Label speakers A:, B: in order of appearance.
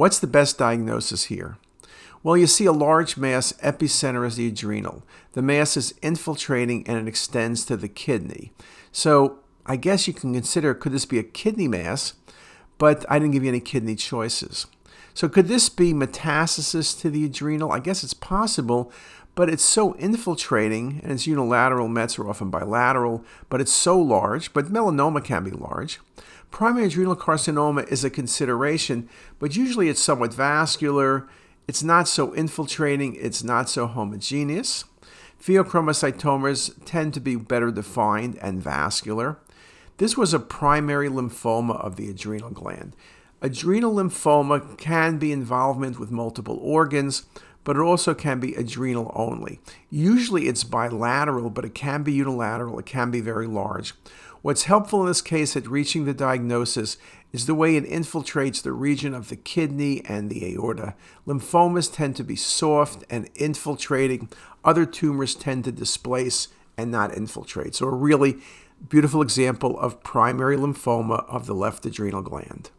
A: What's the best diagnosis here? Well, you see a large mass epicenter is the adrenal. The mass is infiltrating and it extends to the kidney. So I guess you can consider could this be a kidney mass? But I didn't give you any kidney choices. So could this be metastasis to the adrenal? I guess it's possible, but it's so infiltrating, and it's unilateral. Mets are often bilateral, but it's so large. But melanoma can be large. Primary adrenal carcinoma is a consideration, but usually it's somewhat vascular. It's not so infiltrating, it's not so homogeneous. Pheochromocytomas tend to be better defined and vascular. This was a primary lymphoma of the adrenal gland. Adrenal lymphoma can be involvement with multiple organs, but it also can be adrenal only. Usually it's bilateral, but it can be unilateral, it can be very large. What's helpful in this case at reaching the diagnosis is the way it infiltrates the region of the kidney and the aorta. Lymphomas tend to be soft and infiltrating. Other tumors tend to displace and not infiltrate. So, a really beautiful example of primary lymphoma of the left adrenal gland.